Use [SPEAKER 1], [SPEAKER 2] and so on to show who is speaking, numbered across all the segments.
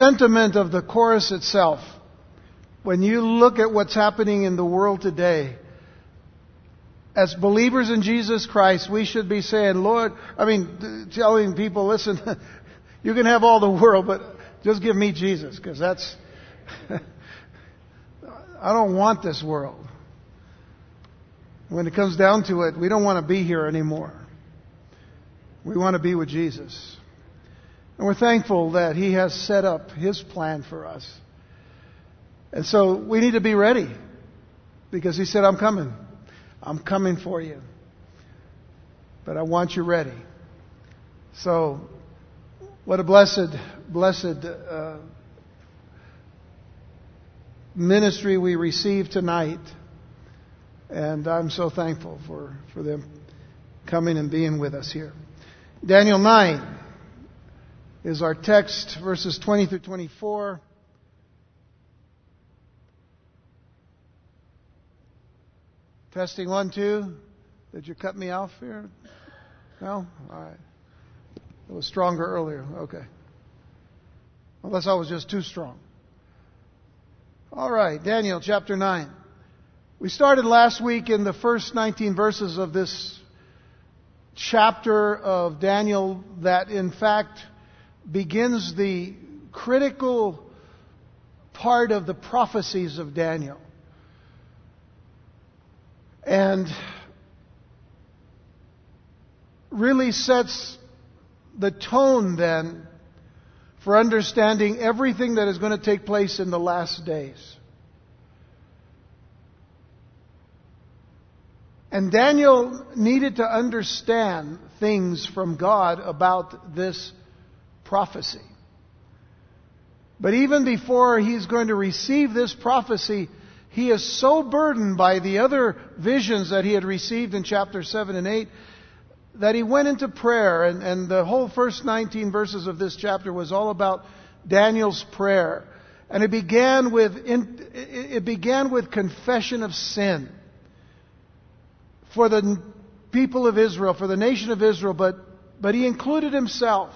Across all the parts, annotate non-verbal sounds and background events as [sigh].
[SPEAKER 1] sentiment of the chorus itself, when you look at what's happening in the world today, as believers in Jesus Christ, we should be saying, Lord, I mean, telling people, listen, [laughs] you can have all the world, but just give me Jesus, because that's, [laughs] I don't want this world. When it comes down to it, we don't want to be here anymore. We want to be with Jesus. And we're thankful that He has set up His plan for us. And so we need to be ready because He said, I'm coming. I'm coming for you. But I want you ready. So, what a blessed, blessed uh, ministry we received tonight. And I'm so thankful for, for them coming and being with us here. Daniel 9 is our text, verses 20 through 24. Testing one, two. Did you cut me off here? No? All right. It was stronger earlier. Okay. Unless I was just too strong. All right, Daniel chapter 9. We started last week in the first 19 verses of this chapter of Daniel that, in fact, begins the critical part of the prophecies of Daniel. And really sets the tone then for understanding everything that is going to take place in the last days. And Daniel needed to understand things from God about this prophecy. But even before he's going to receive this prophecy, he is so burdened by the other visions that he had received in chapter 7 and 8 that he went into prayer. And, and the whole first 19 verses of this chapter was all about Daniel's prayer. And it began with, it began with confession of sin for the people of Israel, for the nation of Israel, but, but he included himself.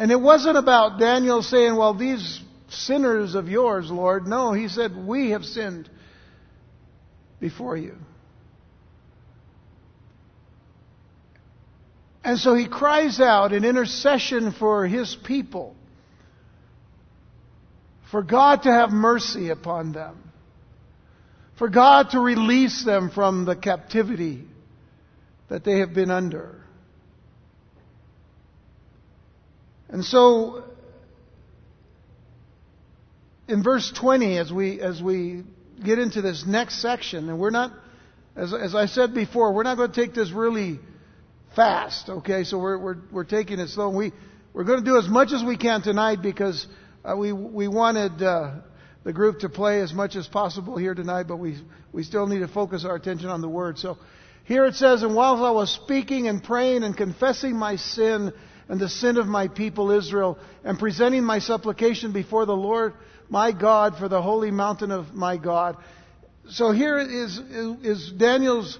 [SPEAKER 1] And it wasn't about Daniel saying, well, these sinners of yours, Lord. No, he said, we have sinned before you. And so he cries out in intercession for his people, for God to have mercy upon them for God to release them from the captivity that they have been under. And so, in verse 20, as we, as we get into this next section, and we're not, as, as I said before, we're not going to take this really fast, okay? So we're, we're, we're taking it slow. We, we're going to do as much as we can tonight because uh, we, we wanted uh, the group to play as much as possible here tonight, but we, we still need to focus our attention on the Word. So here it says, And while I was speaking and praying and confessing my sin and the sin of my people Israel, and presenting my supplication before the Lord my God for the holy mountain of my God. So here is, is Daniel's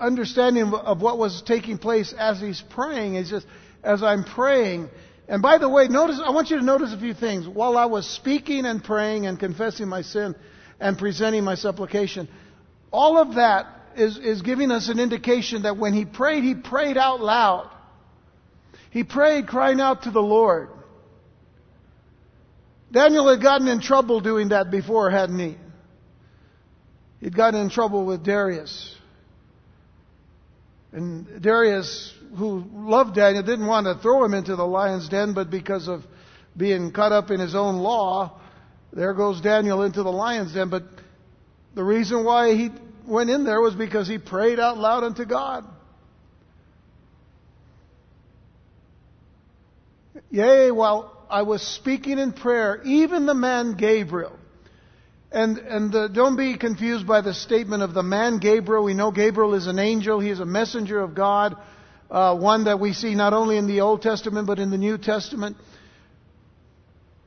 [SPEAKER 1] understanding of what was taking place as he's praying. He says, as I'm praying, and by the way, notice, I want you to notice a few things. While I was speaking and praying and confessing my sin and presenting my supplication, all of that is, is giving us an indication that when he prayed, he prayed out loud. He prayed crying out to the Lord. Daniel had gotten in trouble doing that before, hadn't he? He'd gotten in trouble with Darius. And Darius who loved Daniel didn't want to throw him into the lion's den, but because of being caught up in his own law, there goes Daniel into the lion's den. But the reason why he went in there was because he prayed out loud unto God. Yea, while I was speaking in prayer, even the man Gabriel, and, and the, don't be confused by the statement of the man Gabriel. We know Gabriel is an angel. He is a messenger of God uh, one that we see not only in the Old Testament but in the New Testament.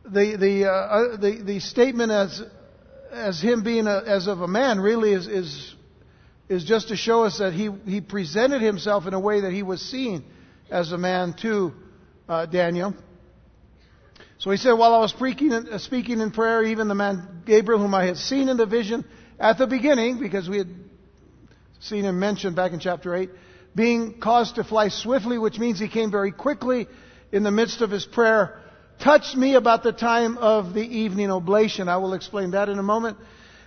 [SPEAKER 1] The the uh, uh, the, the statement as as him being a, as of a man really is is is just to show us that he he presented himself in a way that he was seen as a man to uh, Daniel. So he said, while I was speaking, uh, speaking in prayer, even the man Gabriel, whom I had seen in the vision at the beginning, because we had seen him mentioned back in chapter 8, being caused to fly swiftly, which means he came very quickly in the midst of his prayer, touched me about the time of the evening oblation. I will explain that in a moment.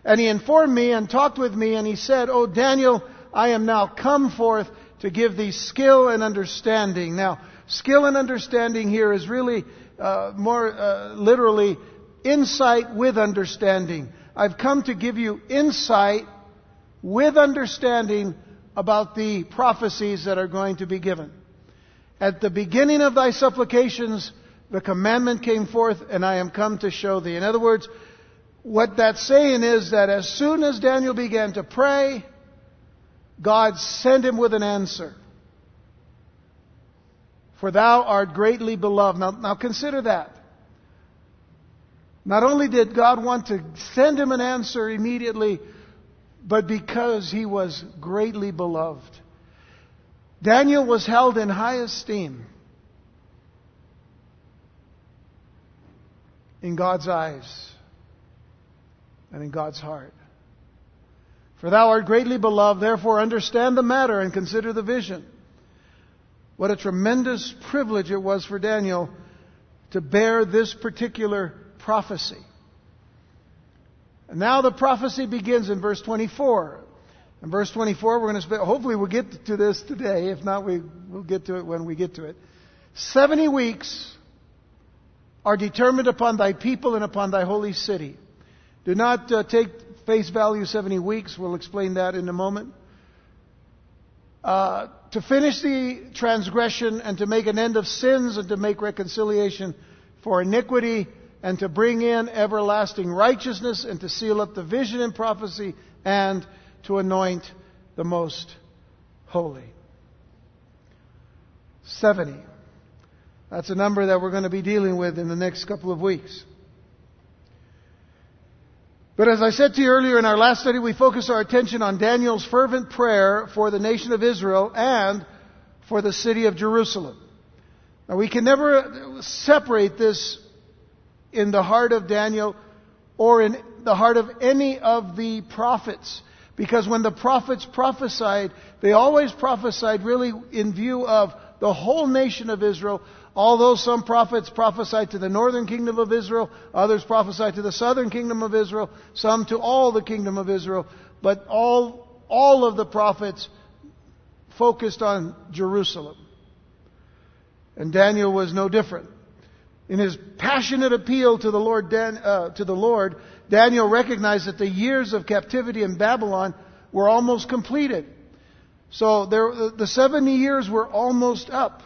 [SPEAKER 1] And he informed me and talked with me, and he said, Oh, Daniel, I am now come forth to give thee skill and understanding. Now, skill and understanding here is really uh, more uh, literally insight with understanding. I've come to give you insight with understanding about the prophecies that are going to be given. At the beginning of thy supplications, the commandment came forth, and I am come to show thee. In other words, what that's saying is that as soon as Daniel began to pray, God sent him with an answer. For thou art greatly beloved. Now, now consider that. Not only did God want to send him an answer immediately, but because he was greatly beloved. Daniel was held in high esteem in God's eyes and in God's heart. For thou art greatly beloved, therefore understand the matter and consider the vision. What a tremendous privilege it was for Daniel to bear this particular prophecy. And now the prophecy begins in verse 24. In verse 24, we're going to spend, hopefully we'll get to this today. If not, we, we'll get to it when we get to it. 70 weeks are determined upon thy people and upon thy holy city. Do not uh, take face value 70 weeks. We'll explain that in a moment. Uh, to finish the transgression and to make an end of sins and to make reconciliation for iniquity and to bring in everlasting righteousness and to seal up the vision and prophecy and to anoint the most holy. 70. That's a number that we're going to be dealing with in the next couple of weeks. But as I said to you earlier in our last study, we focus our attention on Daniel's fervent prayer for the nation of Israel and for the city of Jerusalem. Now we can never separate this in the heart of Daniel or in the heart of any of the prophets. Because when the prophets prophesied, they always prophesied really in view of the whole nation of Israel, Although some prophets prophesied to the northern kingdom of Israel, others prophesied to the southern kingdom of Israel, some to all the kingdom of Israel, but all, all of the prophets focused on Jerusalem. And Daniel was no different. In his passionate appeal to the Lord, Dan, uh, to the Lord, Daniel recognized that the years of captivity in Babylon were almost completed. So there, the 70 years were almost up.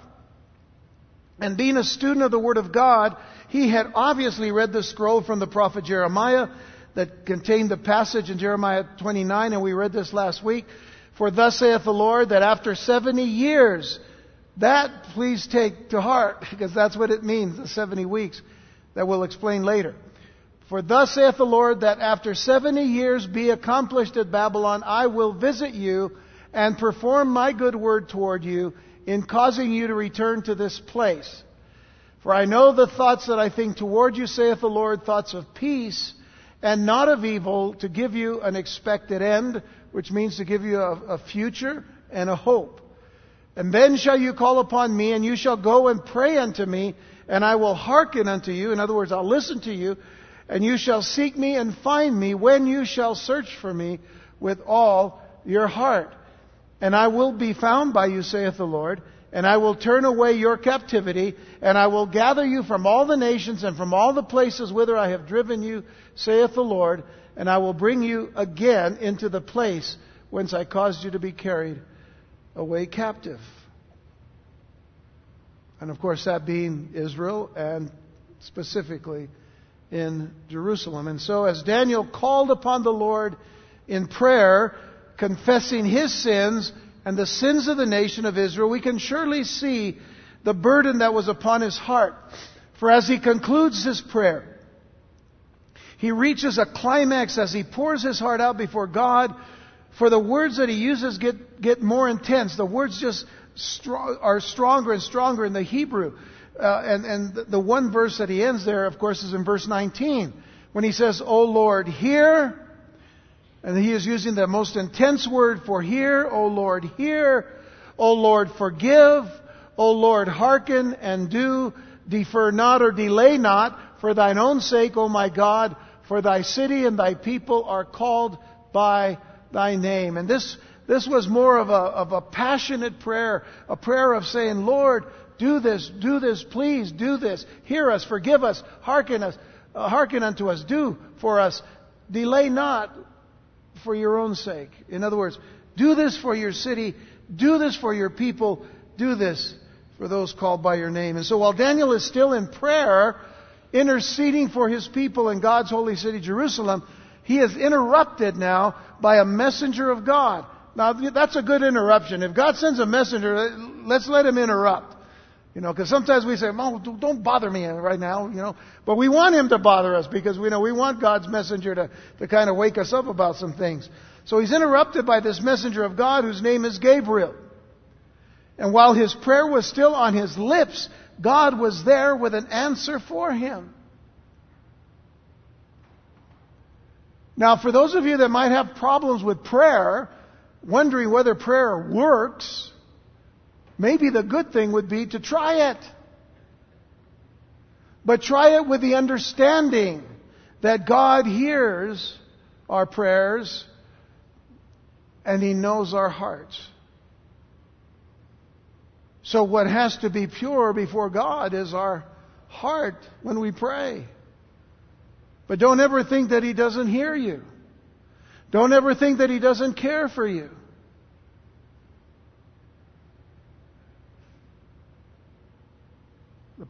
[SPEAKER 1] And being a student of the Word of God, he had obviously read the scroll from the prophet Jeremiah that contained the passage in Jeremiah 29, and we read this last week. For thus saith the Lord, that after 70 years, that please take to heart, [laughs] because that's what it means, the 70 weeks, that we'll explain later. For thus saith the Lord, that after 70 years be accomplished at Babylon, I will visit you and perform my good word toward you in causing you to return to this place. For I know the thoughts that I think toward you, saith the Lord, thoughts of peace and not of evil, to give you an expected end, which means to give you a, a future and a hope. And then shall you call upon me, and you shall go and pray unto me, and I will hearken unto you. In other words, I'll listen to you, and you shall seek me and find me when you shall search for me with all your heart. And I will be found by you, saith the Lord, and I will turn away your captivity, and I will gather you from all the nations and from all the places whither I have driven you, saith the Lord, and I will bring you again into the place whence I caused you to be carried away captive. And of course, that being Israel and specifically in Jerusalem. And so, as Daniel called upon the Lord in prayer, confessing his sins and the sins of the nation of Israel, we can surely see the burden that was upon his heart. For as he concludes his prayer, he reaches a climax as he pours his heart out before God. For the words that he uses get, get more intense. The words just are stronger and stronger in the Hebrew. Uh, and, and the one verse that he ends there, of course, is in verse 19 when he says, O Lord, hear. And he is using the most intense word for hear. O Lord, hear. O Lord, forgive. O Lord, hearken and do. Defer not or delay not for thine own sake, O my God, for thy city and thy people are called by thy name. And this, this was more of a, of a passionate prayer, a prayer of saying, Lord, do this, do this, please do this. Hear us, forgive us, hearken us, uh, hearken unto us, do for us. Delay not for your own sake. In other words, do this for your city, do this for your people, do this for those called by your name. And so while Daniel is still in prayer, interceding for his people in God's holy city, Jerusalem, he is interrupted now by a messenger of God. Now, that's a good interruption. If God sends a messenger, let's let him interrupt. You know, because sometimes we say, "Oh, don't bother me right now," you know. But we want him to bother us because we know we want God's messenger to, to kind of wake us up about some things. So he's interrupted by this messenger of God whose name is Gabriel. And while his prayer was still on his lips, God was there with an answer for him. Now, for those of you that might have problems with prayer, wondering whether prayer works, maybe the good thing would be to try it. But try it with the understanding that God hears our prayers and He knows our hearts. So, what has to be pure before God is our heart when we pray. But don't ever think that He doesn't hear you. Don't ever think that He doesn't care for you.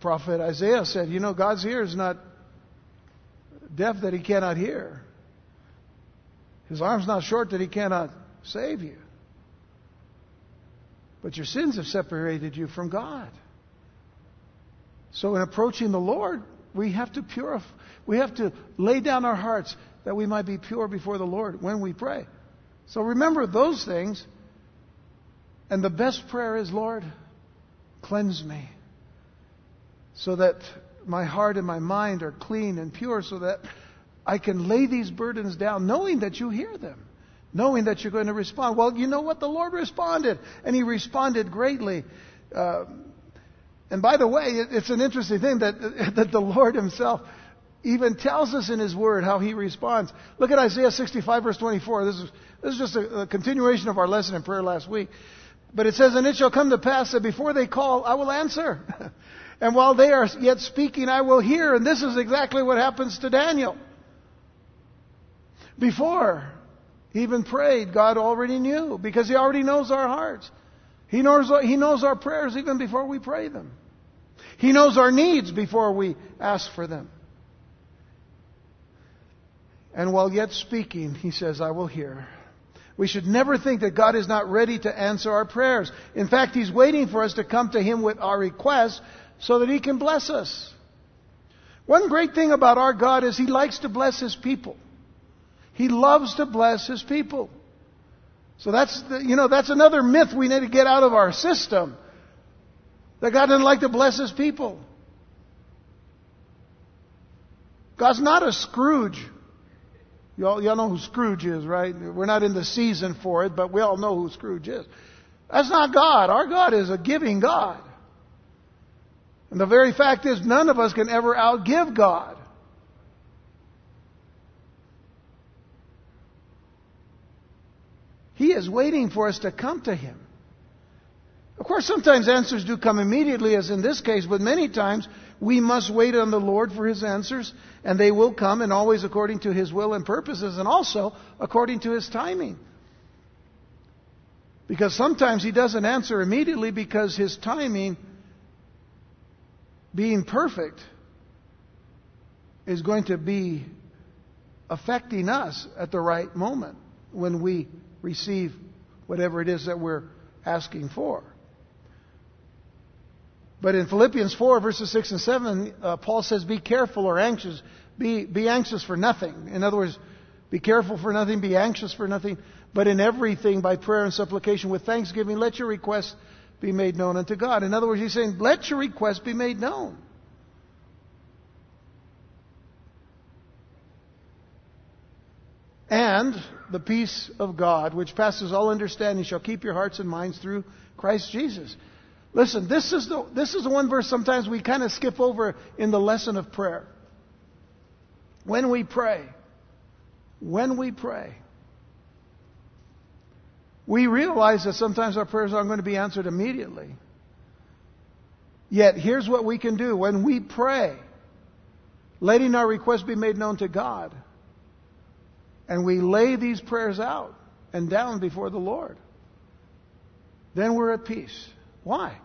[SPEAKER 1] Prophet Isaiah said, You know, God's ear is not deaf that He cannot hear, His arm's not short that He cannot save you. But your sins have separated you from God. So in approaching the Lord, we have to purify, we have to lay down our hearts that we might be pure before the Lord when we pray. So remember those things. And the best prayer is, Lord, cleanse me so that my heart and my mind are clean and pure so that I can lay these burdens down knowing that you hear them knowing that you're going to respond. Well, you know what? The Lord responded, and He responded greatly. Uh, and by the way, it's an interesting thing that, [laughs] that the Lord Himself even tells us in His Word how He responds. Look at Isaiah 65, verse 24. This is, this is just a, a continuation of our lesson in prayer last week. But it says, And it shall come to pass that before they call, I will answer. [laughs] and while they are yet speaking, I will hear. And this is exactly what happens to Daniel. Before he even prayed, God already knew because He already knows our hearts. He knows, he knows our prayers even before we pray them. He knows our needs before we ask for them. And while yet speaking, He says, I will hear. We should never think that God is not ready to answer our prayers. In fact, He's waiting for us to come to Him with our requests so that He can bless us. One great thing about our God is He likes to bless His people. He loves to bless His people. So that's, the, you know, that's another myth we need to get out of our system. That God doesn't like to bless His people. God's not a Scrooge. Y'all, y'all know who Scrooge is, right? We're not in the season for it, but we all know who Scrooge is. That's not God. Our God is a giving God. And the very fact is, none of us can ever outgive God. He is waiting for us to come to Him. Of course, sometimes answers do come immediately, as in this case, but many times we must wait on the Lord for His answers, and they will come, and always according to His will and purposes, and also according to His timing. Because sometimes He doesn't answer immediately because His timing, being perfect, is going to be affecting us at the right moment when we receive whatever it is that we're asking for. But in Philippians 4, verses 6 and 7, uh, Paul says, Be careful or anxious. Be, be anxious for nothing. In other words, be careful for nothing, be anxious for nothing, but in everything by prayer and supplication with thanksgiving, let your requests be made known unto God. In other words, he's saying, let your request be made known. And the peace of God, which passes all understanding, shall keep your hearts and minds through Christ Jesus. Listen, this is the, this is the one verse sometimes we kind of skip over in the lesson of prayer. When we pray, when we pray, we realize that sometimes our prayers aren't going to be answered immediately. Yet, here's what we can do. When we pray, letting our request be made known to God, and we lay these prayers out and down before the Lord, then we're at peace. Why?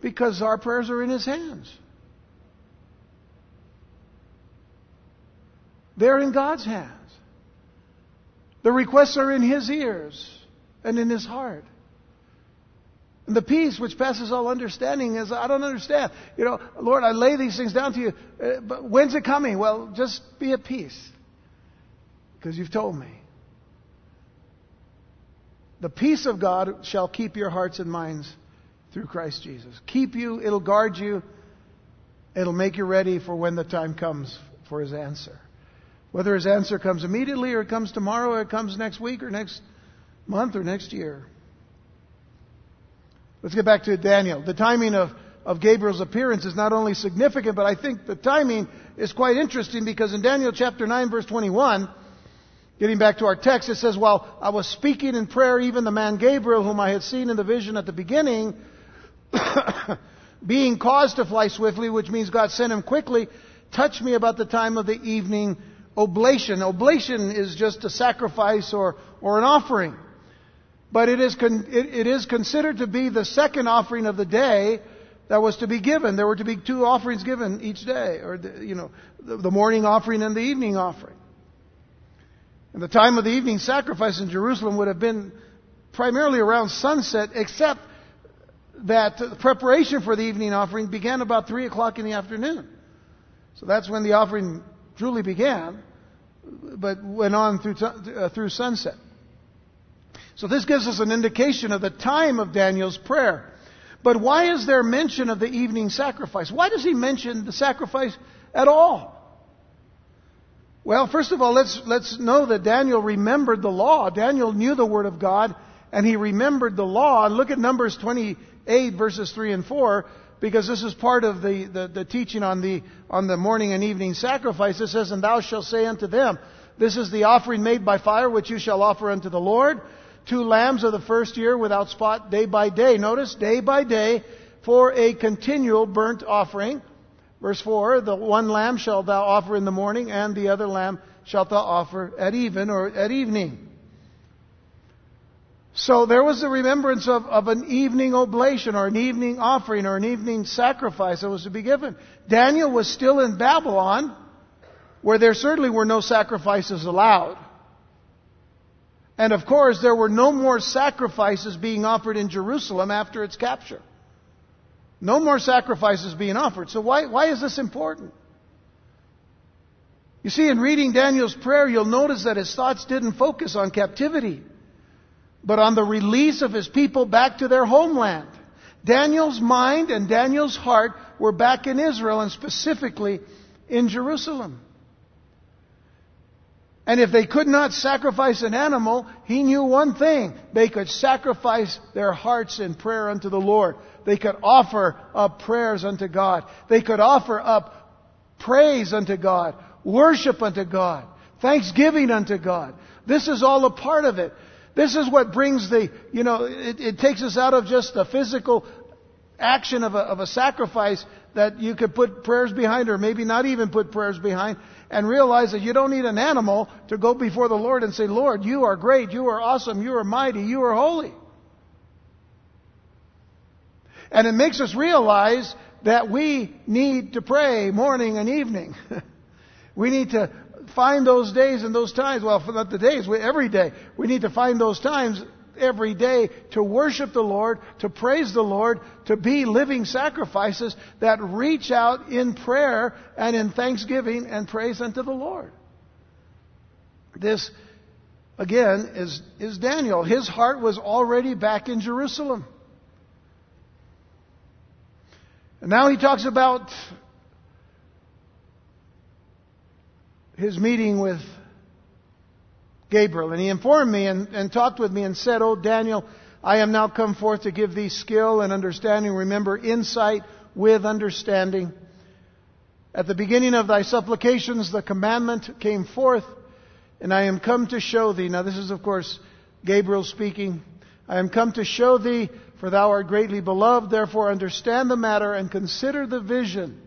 [SPEAKER 1] Because our prayers are in His hands. They're in God's hands. The requests are in His ears and in His heart. And the peace which passes all understanding is, I don't understand. You know, Lord, I lay these things down to you, uh, but when's it coming? Well, just be at peace. Because you've told me. The peace of God shall keep your hearts and minds through Christ Jesus. Keep you, it'll guard you, it'll make you ready for when the time comes for His answer. Whether His answer comes immediately or it comes tomorrow or it comes next week or next month or next year. Let's get back to Daniel. The timing of, of Gabriel's appearance is not only significant, but I think the timing is quite interesting because in Daniel chapter 9 verse 21, Getting back to our text, it says, While I was speaking in prayer, even the man Gabriel, whom I had seen in the vision at the beginning, [coughs] being caused to fly swiftly, which means God sent him quickly, touched me about the time of the evening oblation. Oblation is just a sacrifice or, or an offering. But it is, con- it, it is considered to be the second offering of the day that was to be given. There were to be two offerings given each day, or the, you know, the, the morning offering and the evening offering. And the time of the evening sacrifice in Jerusalem would have been primarily around sunset, except that the preparation for the evening offering began about 3 o'clock in the afternoon. So that's when the offering truly began, but went on through, uh, through sunset. So this gives us an indication of the time of Daniel's prayer. But why is there mention of the evening sacrifice? Why does he mention the sacrifice at all? Well, first of all, let's, let's know that Daniel remembered the law. Daniel knew the Word of God, and he remembered the law. And look at Numbers 28, verses 3 and 4, because this is part of the, the, the teaching on the, on the morning and evening sacrifice. It says, And thou shalt say unto them, This is the offering made by fire, which you shall offer unto the Lord. Two lambs of the first year without spot day by day. Notice, day by day, for a continual burnt offering. Verse 4 The one lamb shalt thou offer in the morning, and the other lamb shalt thou offer at even or at evening. So there was the remembrance of, of an evening oblation or an evening offering or an evening sacrifice that was to be given. Daniel was still in Babylon, where there certainly were no sacrifices allowed. And of course, there were no more sacrifices being offered in Jerusalem after its capture. No more sacrifices being offered. So why, why is this important? You see, in reading Daniel's prayer, you'll notice that his thoughts didn't focus on captivity, but on the release of his people back to their homeland. Daniel's mind and Daniel's heart were back in Israel and specifically in Jerusalem. And if they could not sacrifice an animal, he knew one thing. They could sacrifice their hearts in prayer unto the Lord. They could offer up prayers unto God. They could offer up praise unto God, worship unto God, thanksgiving unto God. This is all a part of it. This is what brings the, you know, it, it takes us out of just the physical action of a, of a sacrifice that you could put prayers behind or maybe not even put prayers behind and realize that you don't need an animal to go before the Lord and say, Lord, you are great, you are awesome, you are mighty, you are holy. And it makes us realize that we need to pray morning and evening. [laughs] we need to find those days and those times. Well, not the days, every day. We need to find those times every day to worship the Lord, to praise the Lord, to be living sacrifices that reach out in prayer and in thanksgiving and praise unto the Lord. This, again, is, is Daniel. His heart was already back in Jerusalem. And now he talks about his meeting with Gabriel. And he informed me and, and talked with me and said, Oh, Daniel, I am now come forth to give thee skill and understanding. Remember, insight with understanding. At the beginning of thy supplications, the commandment came forth, and I am come to show thee. Now, this is, of course, Gabriel speaking. I am come to show thee, for thou art greatly beloved. Therefore, understand the matter and consider the vision.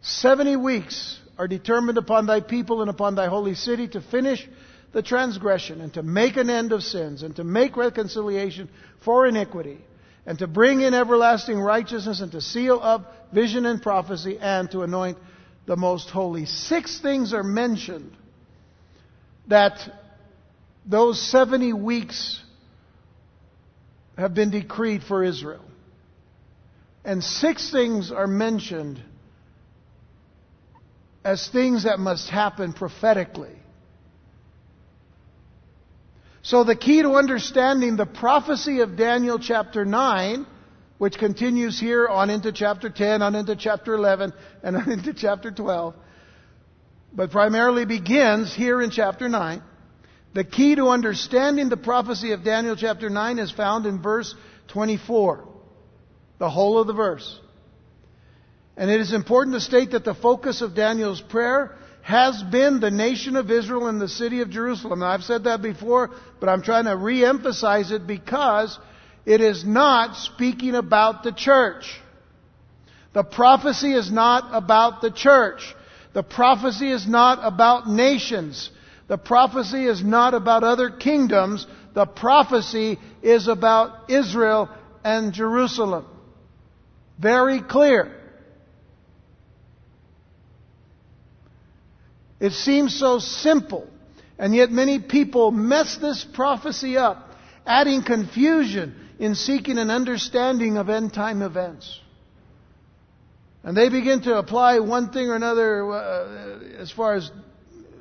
[SPEAKER 1] Seventy weeks are determined upon thy people and upon thy holy city to finish the transgression and to make an end of sins and to make reconciliation for iniquity and to bring in everlasting righteousness and to seal up vision and prophecy and to anoint the most holy. Six things are mentioned that those 70 weeks have been decreed for Israel. And six things are mentioned as things that must happen prophetically. So the key to understanding the prophecy of Daniel chapter 9, which continues here on into chapter 10, on into chapter 11, and on into chapter 12, but primarily begins here in chapter 9. The key to understanding the prophecy of Daniel chapter 9 is found in verse 24. The whole of the verse. And it is important to state that the focus of Daniel's prayer has been the nation of Israel and the city of Jerusalem. Now, I've said that before, but I'm trying to re-emphasize it because it is not speaking about the church. The prophecy is not about the church. The prophecy is not about nations. The prophecy is not about other kingdoms. The prophecy is about Israel and Jerusalem. Very clear. It seems so simple, and yet many people mess this prophecy up, adding confusion in seeking an understanding of end time events. And they begin to apply one thing or another uh, as far as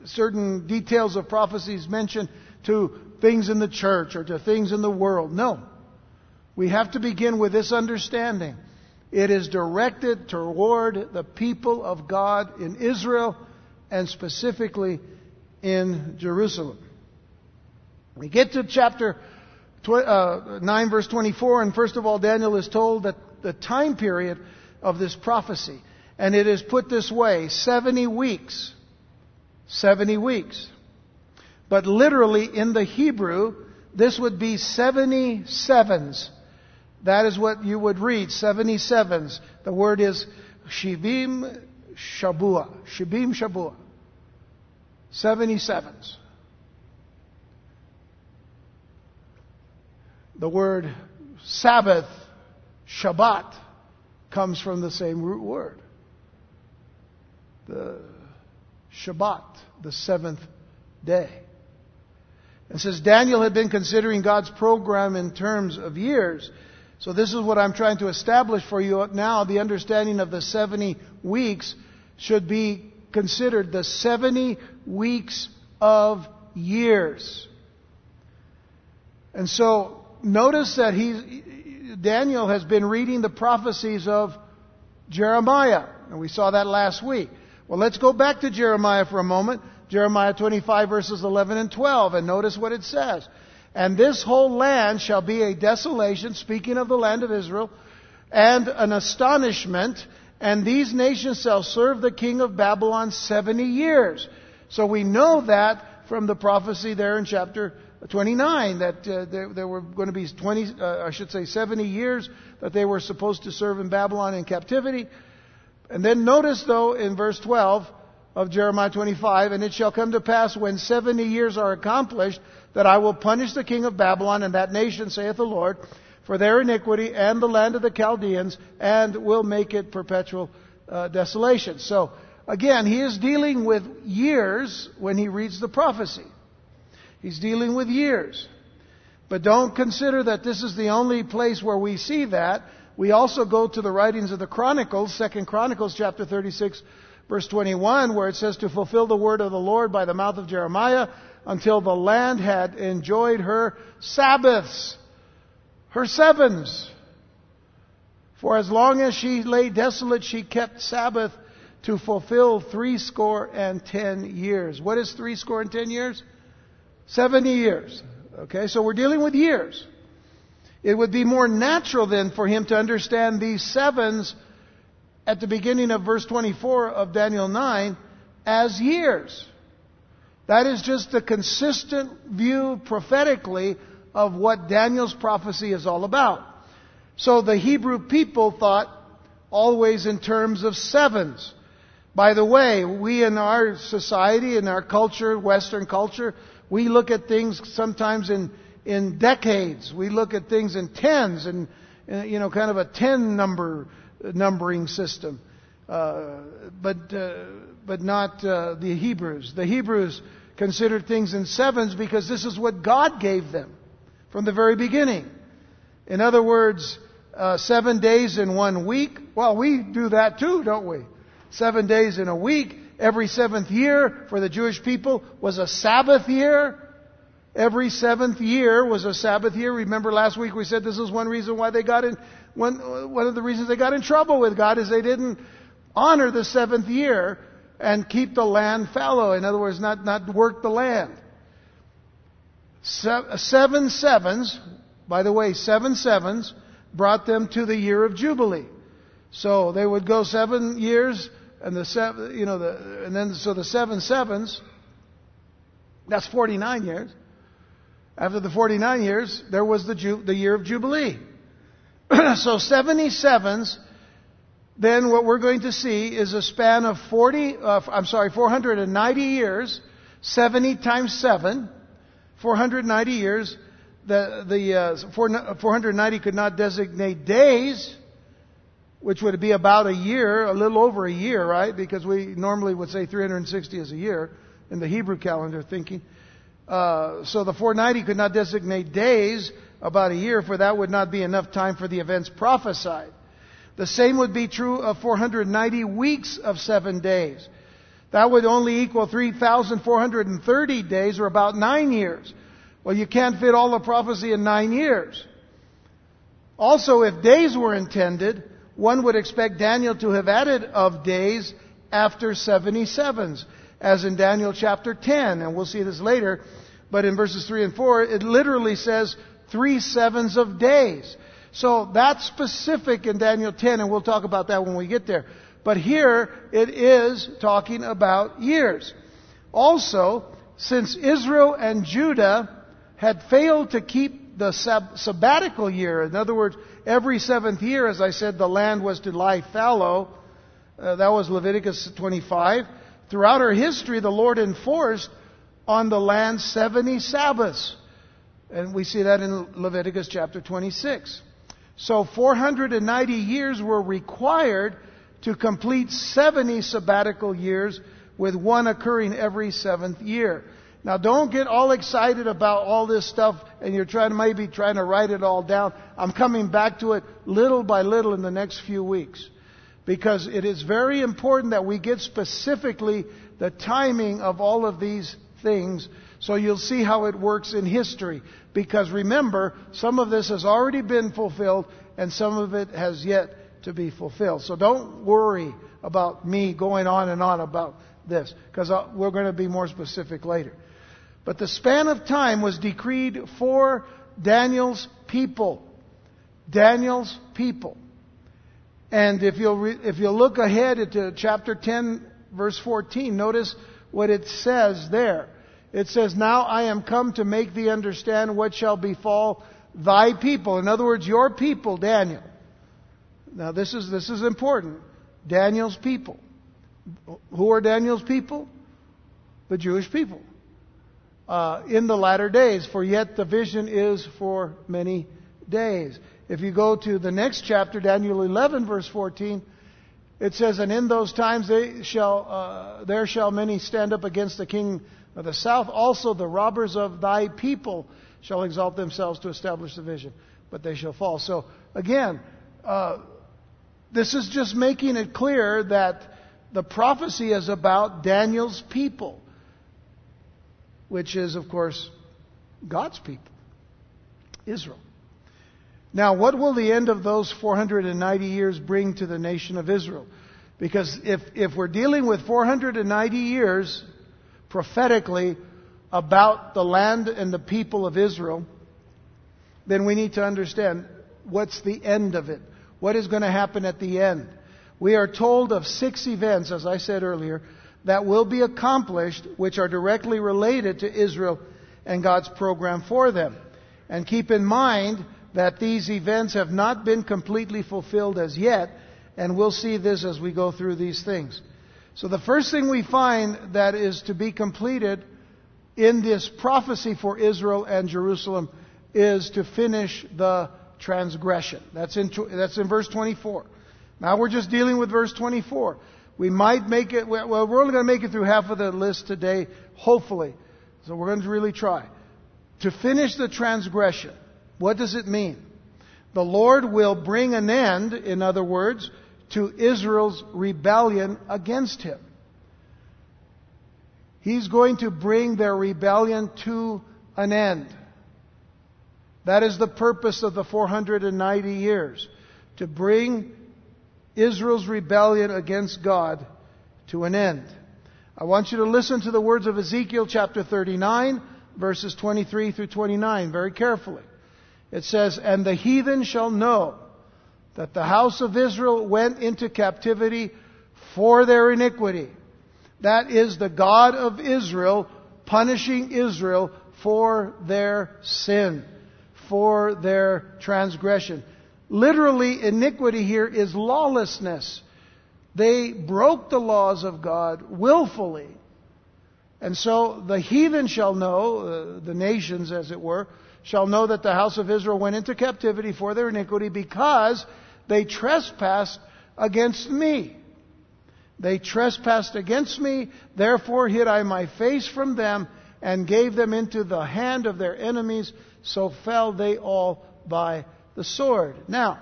[SPEAKER 1] certain details of prophecies mentioned to things in the church or to things in the world. No. We have to begin with this understanding. It is directed toward the people of God in Israel and specifically in Jerusalem. We get to chapter uh, 9, verse 24, and first of all, Daniel is told that the time period of this prophecy, and it is put this way 70 weeks. 70 weeks. But literally in the Hebrew, this would be 77s. That is what you would read, 77s. The word is Shivim Shabua. Shibim Shabua. 77s. The word Sabbath, Shabbat, comes from the same root word. The Shabbat, the seventh day. And says Daniel had been considering God's program in terms of years. So this is what I'm trying to establish for you now. The understanding of the 70 weeks should be considered the 70 weeks of years. And so notice that he, Daniel has been reading the prophecies of Jeremiah. And we saw that last week. Well, let's go back to Jeremiah for a moment. Jeremiah 25 verses 11 and 12 and notice what it says. And this whole land shall be a desolation, speaking of the land of Israel, and an astonishment, and these nations shall serve the king of Babylon 70 years. So we know that from the prophecy there in chapter 29 that uh, there, there, were going to be 20, uh, I should say 70 years that they were supposed to serve in Babylon in captivity. And then notice though in verse 12 of Jeremiah 25, and it shall come to pass when 70 years are accomplished that I will punish the king of Babylon and that nation, saith the Lord, for their iniquity and the land of the Chaldeans, and will make it perpetual uh, desolation. So, again, he is dealing with years when he reads the prophecy. He's dealing with years. But don't consider that this is the only place where we see that. We also go to the writings of the Chronicles, Second Chronicles chapter 36, verse 21, where it says to fulfill the word of the Lord by the mouth of Jeremiah, until the land had enjoyed her Sabbaths, her sevens. For as long as she lay desolate, she kept Sabbath to fulfill threescore and ten years. What is threescore and ten years? Seventy years. Okay, so we're dealing with years. It would be more natural then for him to understand these sevens at the beginning of verse 24 of Daniel 9 as years. That is just the consistent view prophetically of what Daniel's prophecy is all about. So the Hebrew people thought always in terms of sevens. By the way, we in our society, in our culture, Western culture, we look at things sometimes in, in decades. We look at things in tens and, uh, you know, kind of a ten number numbering system. Uh, but, uh, but not uh, the Hebrews. The Hebrews considered things in sevens because this is what God gave them from the very beginning. In other words, uh, seven days in one week. Well, we do that too, don't we? Seven days in a week. Every seventh year for the Jewish people was a Sabbath year. Every seventh year was a Sabbath year. Remember last week we said this is one reason why they got in, one, one of the reasons they got in trouble with God is they didn't honor the seventh year and keep the land fallow. In other words, not, not work the land. Seven sevens, by the way, seven sevens brought them to the year of Jubilee. So they would go seven years, and the seven, you know, the, and then so the seven sevens, that's 49 years. After the 49 years, there was the, Ju- the year of Jubilee. [clears throat] so 77s, then what we're going to see is a span of 40, uh, I'm sorry, 490 years, 70 times 7, 490 years, the, the uh, 490 could not designate days, which would be about a year, a little over a year, right? Because we normally would say 360 is a year in the Hebrew calendar thinking. Uh, so the 490 could not designate days about a year, for that would not be enough time for the events prophesied. The same would be true of 490 weeks of seven days. That would only equal 3,430 days, or about nine years. Well, you can't fit all the prophecy in nine years. Also, if days were intended, one would expect Daniel to have added of days after 77s, as in Daniel chapter 10, and we'll see this later. But in verses 3 and 4, it literally says three sevens of days. So that's specific in Daniel 10, and we'll talk about that when we get there. But here, it is talking about years. Also, since Israel and Judah had failed to keep the sab- sabbatical year. In other words, every seventh year, as I said, the land was to lie fallow. Uh, that was Leviticus 25. Throughout our history, the Lord enforced on the land 70 Sabbaths. And we see that in Leviticus chapter 26. So 490 years were required to complete 70 sabbatical years, with one occurring every seventh year. Now don't get all excited about all this stuff and you're trying to maybe trying to write it all down. I'm coming back to it little by little in the next few weeks. Because it is very important that we get specifically the timing of all of these things so you'll see how it works in history. Because remember, some of this has already been fulfilled and some of it has yet to be fulfilled. So don't worry about me going on and on about this because uh, we're going to be more specific later. But the span of time was decreed for Daniel's people. Daniel's people. And if you'll, re- if you'll look ahead to chapter 10, verse 14, notice what it says there. It says, Now I am come to make thee understand what shall befall thy people. In other words, your people, Daniel. Now this is, this is important. Daniel's people. Who are Daniel's people? The Jewish people uh, in the latter days, for yet the vision is for many days. If you go to the next chapter, Daniel 11, verse 14, it says, And in those times they shall, uh, there shall many stand up against the king of the south. Also the robbers of thy people shall exalt themselves to establish the vision, but they shall fall. So again, uh, this is just making it clear that the prophecy is about Daniel's people which is, of course, God's people, Israel. Now, what will the end of those 490 years bring to the nation of Israel? Because if, if we're dealing with 490 years prophetically about the land and the people of Israel, then we need to understand what's the end of it. What is going to happen at the end? We are told of six events, as I said earlier, that will be accomplished which are directly related to Israel and God's program for them. And keep in mind that these events have not been completely fulfilled as yet, and we'll see this as we go through these things. So the first thing we find that is to be completed in this prophecy for Israel and Jerusalem is to finish the transgression. That's in, that's in verse 24. Now we're just dealing with verse 24. We might make it, well, we're only going to make it through half of the list today, hopefully. So we're going to really try. To finish the transgression, what does it mean? The Lord will bring an end, in other words, to Israel's rebellion against Him. He's going to bring their rebellion to an end. That is the purpose of the 490 years. To bring Israel's rebellion against God to an end. I want you to listen to the words of Ezekiel chapter 39, verses 23 through 29, very carefully. It says, And the heathen shall know that the house of Israel went into captivity for their iniquity. That is the God of Israel punishing Israel for their sin, for their transgression. Literally, iniquity here is lawlessness. They broke the laws of God willfully. And so the heathen shall know, uh, the nations as it were, shall know that the house of Israel went into captivity for their iniquity because they trespassed against me. They trespassed against me, therefore hid I my face from them and gave them into the hand of their enemies, so fell they all by the sword. Now,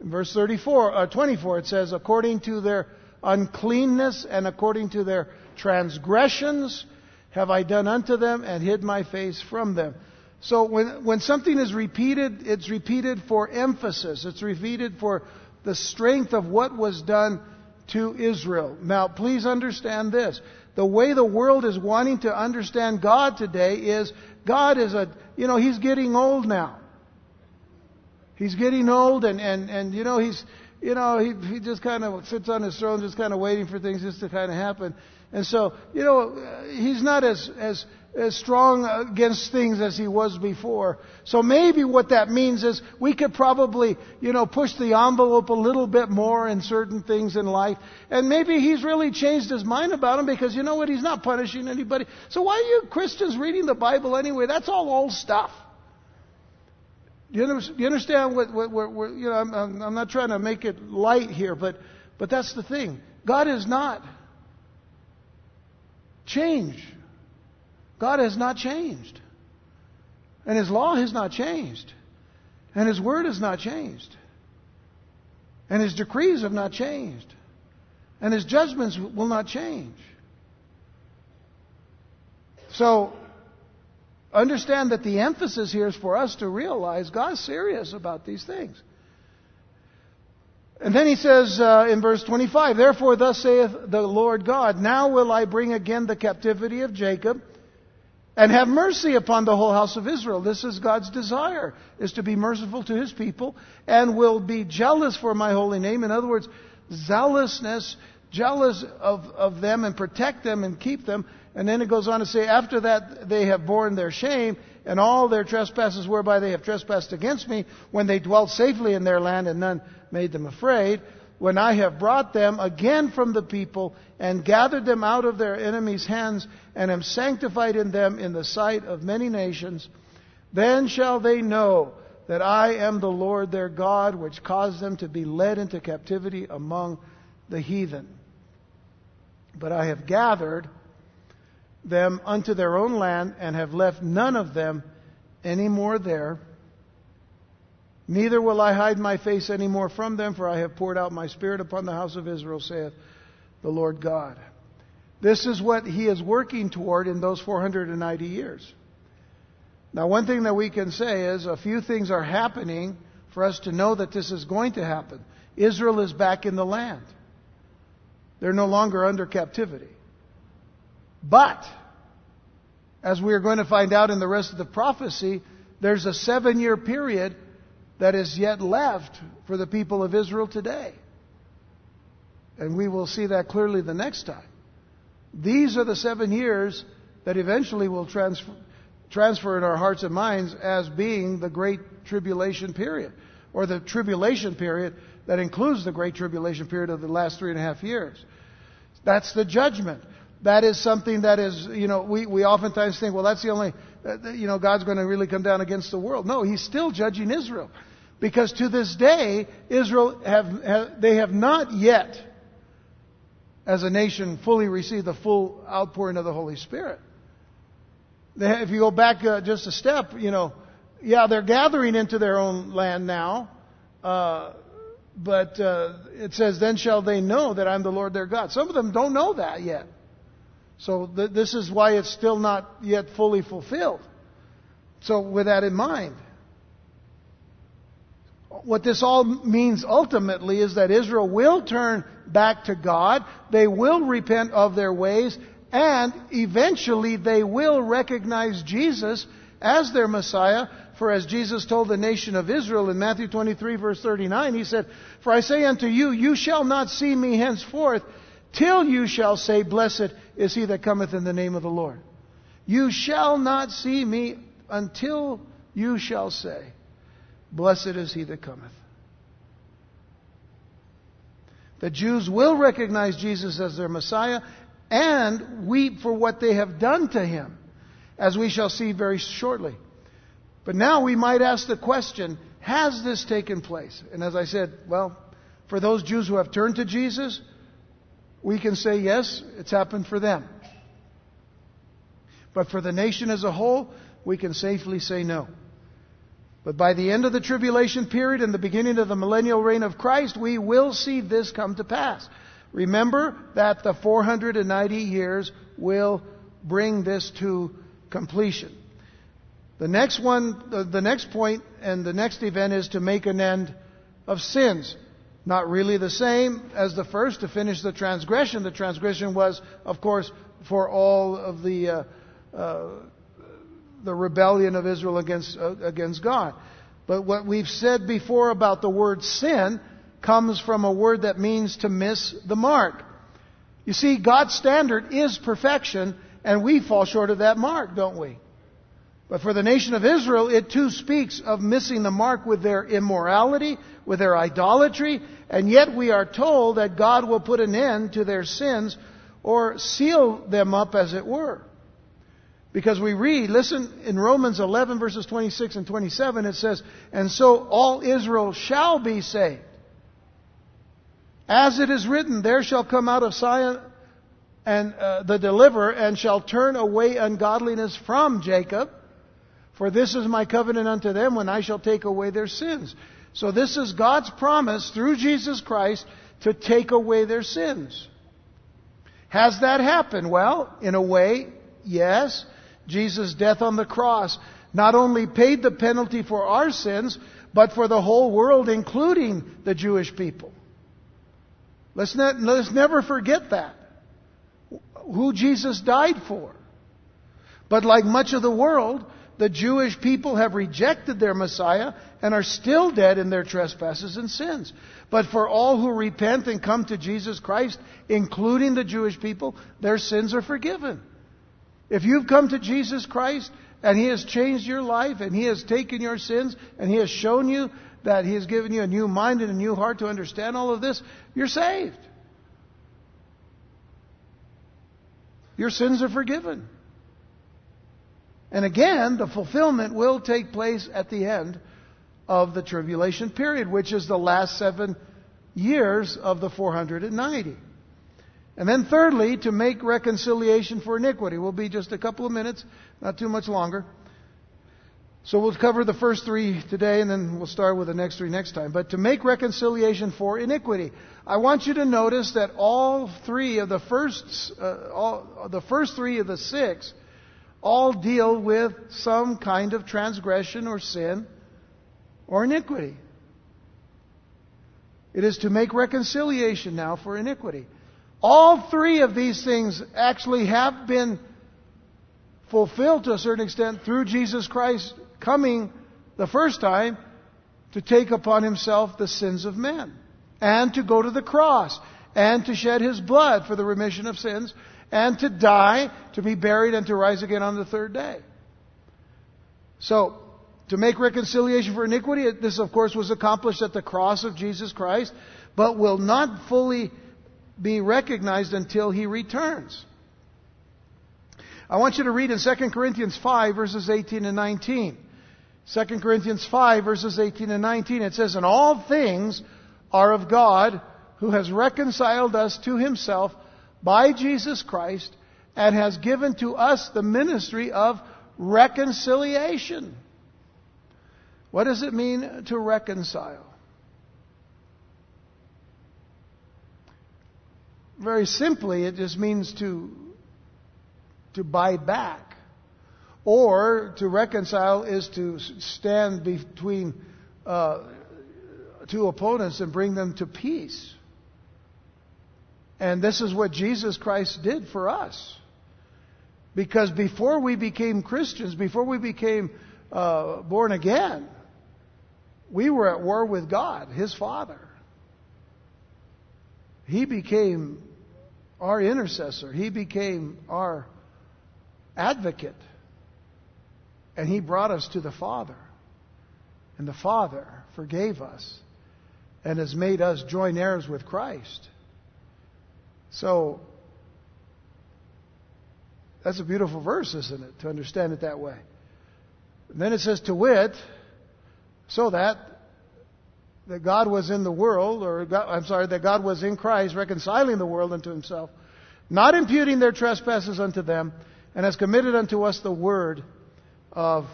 [SPEAKER 1] in verse 34, uh, 24, it says, according to their uncleanness and according to their transgressions have I done unto them and hid my face from them. So when, when something is repeated, it's repeated for emphasis. It's repeated for the strength of what was done to Israel. Now, please understand this. The way the world is wanting to understand God today is God is a, you know, He's getting old now. He's getting old and, and, and you know, he's, you know, he, he just kind of sits on his throne just kind of waiting for things just to kind of happen. And so, you know, he's not as, as, as strong against things as he was before. So maybe what that means is we could probably, you know, push the envelope a little bit more in certain things in life. And maybe he's really changed his mind about them because you know what? He's not punishing anybody. So why are you Christians reading the Bible anyway? That's all old stuff. Do you, understand what, what, what, what you know? I'm, I'm not trying to make it light here, but, but that's the thing. God is not changed. God has not changed. And His law has not changed. And His word has not changed. And His decrees have not changed. And His judgments will not change. So, understand that the emphasis here is for us to realize God's serious about these things. And then he says uh, in verse 25, Therefore, thus saith the Lord God, Now will I bring again the captivity of Jacob and have mercy upon the whole house of Israel. This is God's desire, is to be merciful to his people and will be jealous for my holy name. In other words, zealousness, jealous of, of them and protect them and keep them. And then it goes on to say, after that they have borne their shame and all their trespasses whereby they have trespassed against me, when they dwelt safely in their land and none made them afraid, when I have brought them again from the people and gathered them out of their enemies' hands and am sanctified in them in the sight of many nations, then shall they know that I am the Lord their God, which caused them to be led into captivity among the heathen. But I have gathered them unto their own land and have left none of them any more there Neither will I hide my face any more from them, for I have poured out my spirit upon the house of Israel, saith the Lord God. This is what he is working toward in those 490 years. Now, one thing that we can say is a few things are happening for us to know that this is going to happen. Israel is back in the land. They're no longer under captivity. But, as we are going to find out in the rest of the prophecy, there's a seven year period that is yet left for the people of Israel today. And we will see that clearly the next time. These are the seven years that eventually will transfer, transfer in our hearts and minds as being the Great Tribulation period, or the tribulation period that includes the Great Tribulation period of the last three and a half years. That's the judgment. That is something that is, you know, we, we oftentimes think, well, that's the only, you know, God's going to really come down against the world. No, He's still judging Israel. Because to this day, Israel have, have they have not yet, as a nation, fully received the full outpouring of the Holy Spirit. If you go back uh, just a step, you know, yeah, they're gathering into their own land now, uh, but uh, it says, "Then shall they know that I'm the Lord their God." Some of them don't know that yet. So th- this is why it's still not yet fully fulfilled. So with that in mind, what this all means ultimately is that Israel will turn back to God, they will repent of their ways, and eventually they will recognize Jesus as their Messiah. For as Jesus told the nation of Israel in Matthew 23 verse 39, He said, For I say unto you, you shall not see me henceforth, till you shall say, Blessed is he that cometh in the name of the Lord. You shall not see me until you shall say, Blessed is he that cometh. The Jews will recognize Jesus as their Messiah and weep for what they have done to him, as we shall see very shortly. But now we might ask the question has this taken place? And as I said, well, for those Jews who have turned to Jesus, we can say yes, it's happened for them. But for the nation as a whole, we can safely say no. But by the end of the tribulation period and the beginning of the millennial reign of Christ, we will see this come to pass. Remember that the 490 years will bring this to completion. The next one, the, next point and the next event is to make an end of sins. Not really the same as the first to finish the transgression. The transgression was, of course, for all of the uh, uh, the rebellion of Israel against uh, against God. But what we've said before about the word sin comes from a word that means to miss the mark. You see, God's standard is perfection, and we fall short of that mark, don't we? But for the nation of Israel, it too speaks of missing the mark with their immorality, with their idolatry, and yet we are told that God will put an end to their sins or seal them up, as it were. Because we read, listen, in Romans 11 verses 26 and 27, it says, And so all Israel shall be saved. As it is written, there shall come out of Zion and uh, the deliverer and shall turn away ungodliness from Jacob. For this is my covenant unto them when I shall take away their sins. So this is God's promise through Jesus Christ to take away their sins. Has that happened? Well, in a way, yes. Jesus' death on the cross not only paid the penalty for our sins, but for the whole world, including the Jewish people. Let's, let's never forget that. Who Jesus died for. But like much of the world, the Jewish people have rejected their Messiah and are still dead in their trespasses and sins. But for all who repent and come to Jesus Christ, including the Jewish people, their sins are forgiven. If you've come to Jesus Christ and He has changed your life and He has taken your sins and He has shown you that He has given you a new mind and a new heart to understand all of this, you're saved. Your sins are forgiven. And again, the fulfillment will take place at the end of the tribulation period, which is the last seven years of the 490. And then thirdly, to make reconciliation for iniquity. Will be just a couple of minutes, not too much longer. So we'll cover the first three today and then we'll start with the next three next time. But to make reconciliation for iniquity. I want you to notice that all three of the first, uh, all, the first three of the six all deal with some kind of transgression or sin or iniquity. It is to make reconciliation now for iniquity. All three of these things actually have been fulfilled to a certain extent through Jesus Christ coming the first time to take upon himself the sins of men and to go to the cross and to shed his blood for the remission of sins and to die, to be buried, and to rise again on the third day. So, to make reconciliation for iniquity, this of course was accomplished at the cross of Jesus Christ, but will not fully be recognized until he returns. I want you to read in 2 Corinthians 5 verses 18 and 19. 2 Corinthians 5 verses 18 and 19 it says, And all things are of God who has reconciled us to himself by Jesus Christ and has given to us the ministry of reconciliation. What does it mean to reconcile? Very simply, it just means to, to buy back. Or to reconcile is to stand between uh, two opponents and bring them to peace. And this is what Jesus Christ did for us. Because before we became Christians, before we became uh, born again, we were at war with God, His Father. He became our intercessor, He became our advocate. And He brought us to the Father. And the Father forgave us and has made us joint heirs with Christ. So, that's a beautiful verse, isn't it, to understand it that way. And then it says, to wit, so that that God was in the world, or God, I'm sorry, that God was in Christ, reconciling the world unto himself, not imputing their trespasses unto them, and has committed unto us the word of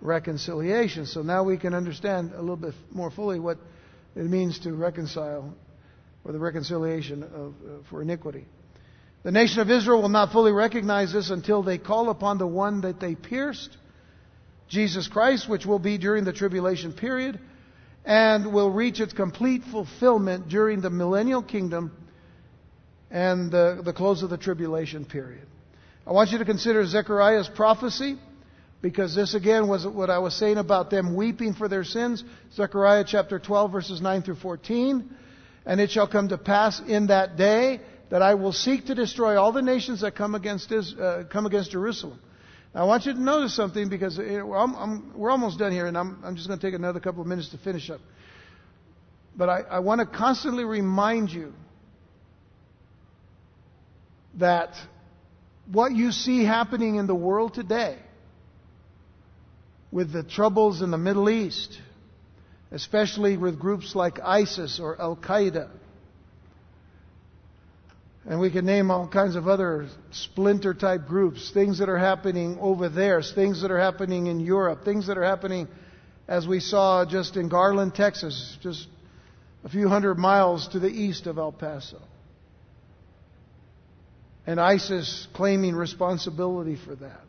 [SPEAKER 1] reconciliation. So now we can understand a little bit more fully what it means to reconcile, or the reconciliation of, uh, for iniquity. The nation of Israel will not fully recognize this until they call upon the one that they pierced, Jesus Christ, which will be during the tribulation period and will reach its complete fulfillment during the millennial kingdom and the, the close of the tribulation period. I want you to consider Zechariah's prophecy because this again was what I was saying about them weeping for their sins. Zechariah chapter 12 verses 9 through 14. And it shall come to pass in that day that I will seek to destroy all the nations that come against, uh, come against Jerusalem. I want you to notice something because I'm, I'm, we're almost done here, and I'm, I'm just going to take another couple of minutes to finish up. But I, I want to constantly remind you that what you see happening in the world today, with the troubles in the Middle East, especially with groups like ISIS or Al Qaeda, and we can name all kinds of other splinter type groups, things that are happening over there, things that are happening in Europe, things that are happening as we saw just in Garland, Texas, just a few hundred miles to the east of El Paso. And ISIS claiming responsibility for that.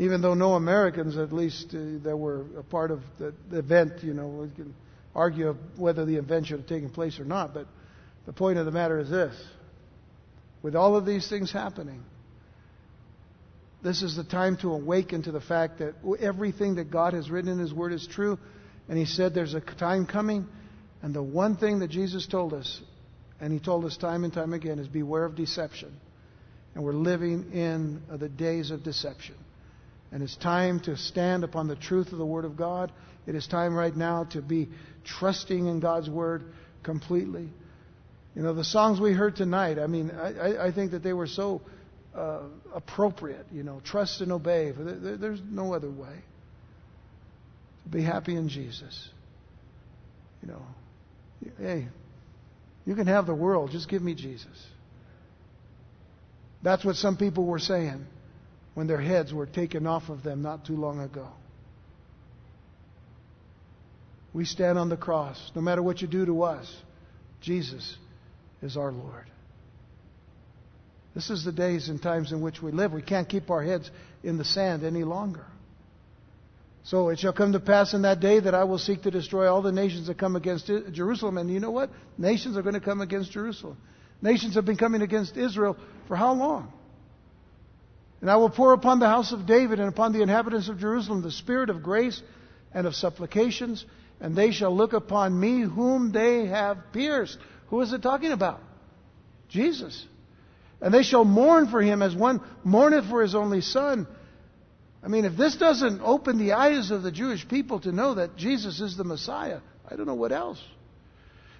[SPEAKER 1] Even though no Americans, at least, uh, that were a part of the, the event, you know, we can argue whether the event should have taken place or not, but the point of the matter is this with all of these things happening, this is the time to awaken to the fact that everything that God has written in His Word is true. And He said there's a time coming. And the one thing that Jesus told us, and He told us time and time again, is beware of deception. And we're living in the days of deception. And it's time to stand upon the truth of the Word of God. It is time right now to be trusting in God's Word completely. You know, the songs we heard tonight, I mean, I, I think that they were so uh, appropriate. You know, trust and obey. There's no other way. Be happy in Jesus. You know, hey, you can have the world, just give me Jesus. That's what some people were saying when their heads were taken off of them not too long ago. We stand on the cross. No matter what you do to us, Jesus is our Lord. This is the days and times in which we live. We can't keep our heads in the sand any longer. So it shall come to pass in that day that I will seek to destroy all the nations that come against Jerusalem. And you know what? Nations are going to come against Jerusalem. Nations have been coming against Israel for how long? And I will pour upon the house of David and upon the inhabitants of Jerusalem the spirit of grace and of supplications, and they shall look upon me whom they have pierced. Who is it talking about? Jesus. And they shall mourn for him as one mourneth for his only son. I mean, if this doesn't open the eyes of the Jewish people to know that Jesus is the Messiah, I don't know what else.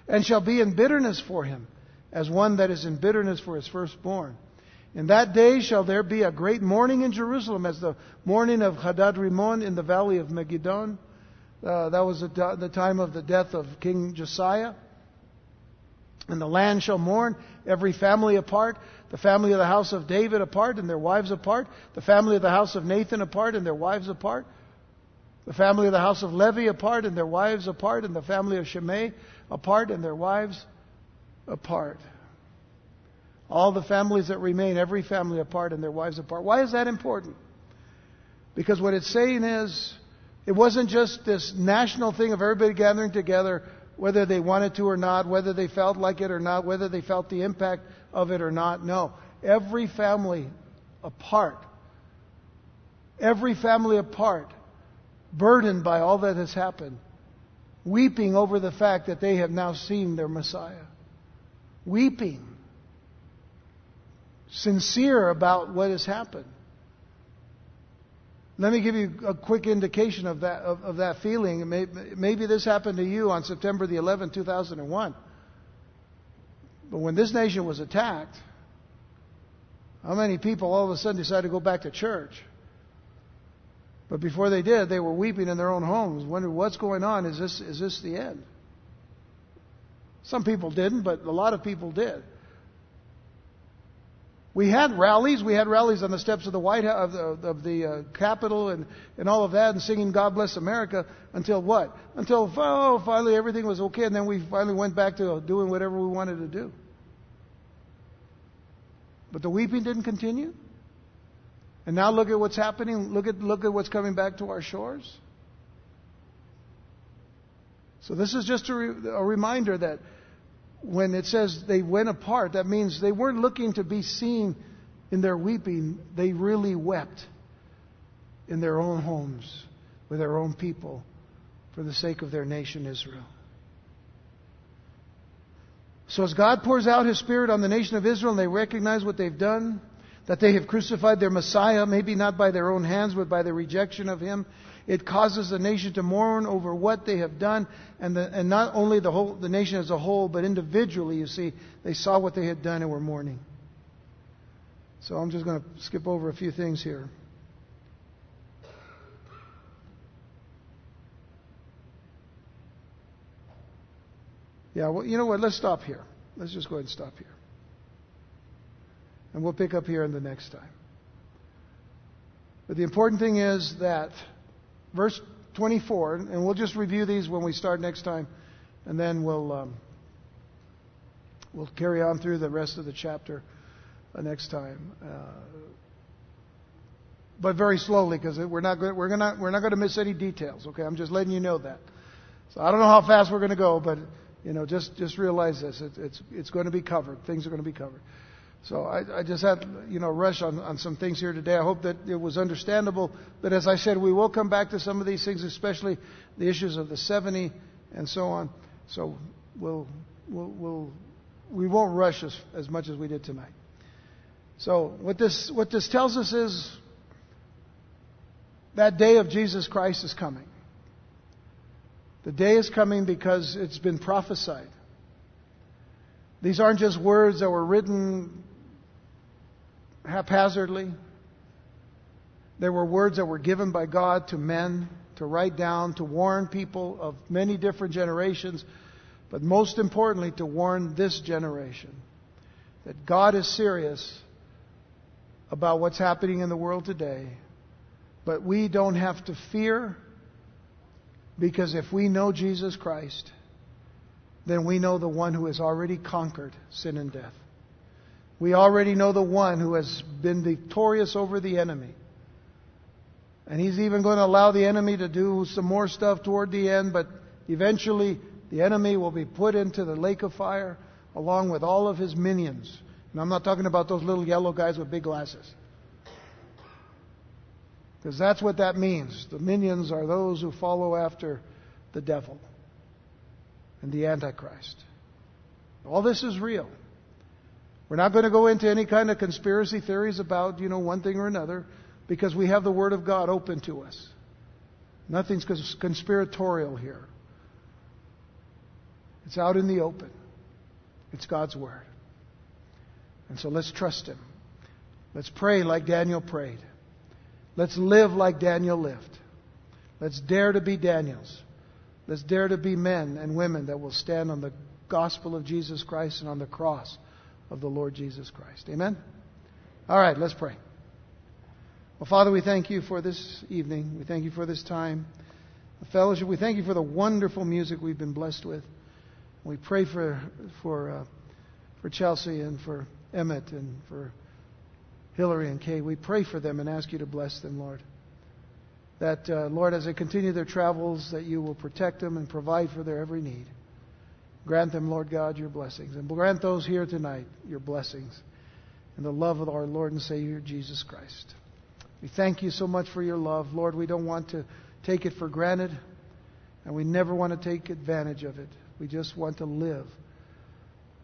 [SPEAKER 1] And shall be in bitterness for him, as one that is in bitterness for his firstborn. In that day shall there be a great mourning in Jerusalem, as the mourning of Hadad Rimmon in the valley of Megiddon. Uh, that was the time of the death of King Josiah. And the land shall mourn, every family apart, the family of the house of David apart and their wives apart, the family of the house of Nathan apart and their wives apart, the family of the house of Levi apart and their wives apart, and the family of Shimei apart and their wives apart. All the families that remain, every family apart and their wives apart. Why is that important? Because what it's saying is, it wasn't just this national thing of everybody gathering together whether they wanted to or not, whether they felt like it or not, whether they felt the impact of it or not. No. Every family apart, every family apart, burdened by all that has happened, weeping over the fact that they have now seen their Messiah. Weeping. Sincere about what has happened. Let me give you a quick indication of that, of, of that feeling. Maybe this happened to you on September the 11th, 2001. But when this nation was attacked, how many people all of a sudden decided to go back to church? But before they did, they were weeping in their own homes, wondering what's going on. Is this, is this the end? Some people didn't, but a lot of people did. We had rallies. We had rallies on the steps of the White House, of the, of the uh, Capitol, and, and all of that, and singing "God Bless America" until what? Until oh, finally everything was okay, and then we finally went back to doing whatever we wanted to do. But the weeping didn't continue. And now look at what's happening. Look at look at what's coming back to our shores. So this is just a, re- a reminder that when it says they went apart, that means they weren't looking to be seen in their weeping. They really wept in their own homes with their own people for the sake of their nation, Israel. So as God pours out His Spirit on the nation of Israel and they recognize what they've done, that they have crucified their Messiah, maybe not by their own hands, but by the rejection of Him, it causes the nation to mourn over what they have done, and, the, and not only the whole the nation as a whole, but individually. You see, they saw what they had done and were mourning. So I'm just going to skip over a few things here. Yeah, well, you know what? Let's stop here. Let's just go ahead and stop here. And we'll pick up here in the next time. But the important thing is that verse 24, and we'll just review these when we start next time, and then we'll um, we'll carry on through the rest of the chapter uh, next time. Uh, but very slowly, because we're not going, we're gonna, we're not going to miss any details. Okay, I'm just letting you know that. So I don't know how fast we're going to go, but you know, just just realize this: it, it's it's going to be covered. Things are going to be covered. So I, I just had, you know, rush on, on some things here today. I hope that it was understandable. But as I said, we will come back to some of these things, especially the issues of the 70 and so on. So we'll, we'll, we'll we won't rush as, as much as we did tonight. So what this, what this tells us is that day of Jesus Christ is coming. The day is coming because it's been prophesied. These aren't just words that were written haphazardly. There were words that were given by God to men to write down, to warn people of many different generations, but most importantly, to warn this generation that God is serious about what's happening in the world today. But we don't have to fear because if we know Jesus Christ, then we know the one who has already conquered sin and death. We already know the one who has been victorious over the enemy. And he's even going to allow the enemy to do some more stuff toward the end, but eventually the enemy will be put into the lake of fire along with all of his minions. And I'm not talking about those little yellow guys with big glasses. Because that's what that means. The minions are those who follow after the devil and the Antichrist. All this is real. We're not going to go into any kind of conspiracy theories about, you know, one thing or another because we have the Word of God open to us. Nothing's conspiratorial here. It's out in the open. It's God's Word. And so let's trust Him. Let's pray like Daniel prayed. Let's live like Daniel lived. Let's dare to be Daniels. Let's dare to be men and women that will stand on the gospel of Jesus Christ and on the cross of the Lord Jesus Christ. Amen? All right, let's pray. Well, Father, we thank you for this evening. We thank you for this time fellowship. We thank you for the wonderful music we've been blessed with. We pray for, for, uh, for Chelsea and for Emmett and for Hillary and Kay. We pray for them and ask you to bless them, Lord. That, uh, Lord, as they continue their travels, that you will protect them and provide for their every need. Grant them, Lord God, your blessings. And grant those here tonight your blessings and the love of our Lord and Savior, Jesus Christ. We thank you so much for your love. Lord, we don't want to take it for granted, and we never want to take advantage of it. We just want to live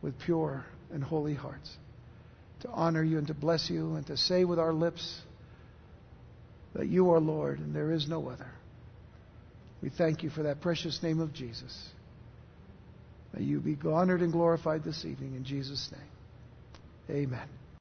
[SPEAKER 1] with pure and holy hearts to honor you and to bless you and to say with our lips that you are Lord and there is no other. We thank you for that precious name of Jesus. May you be honored and glorified this evening in Jesus' name. Amen.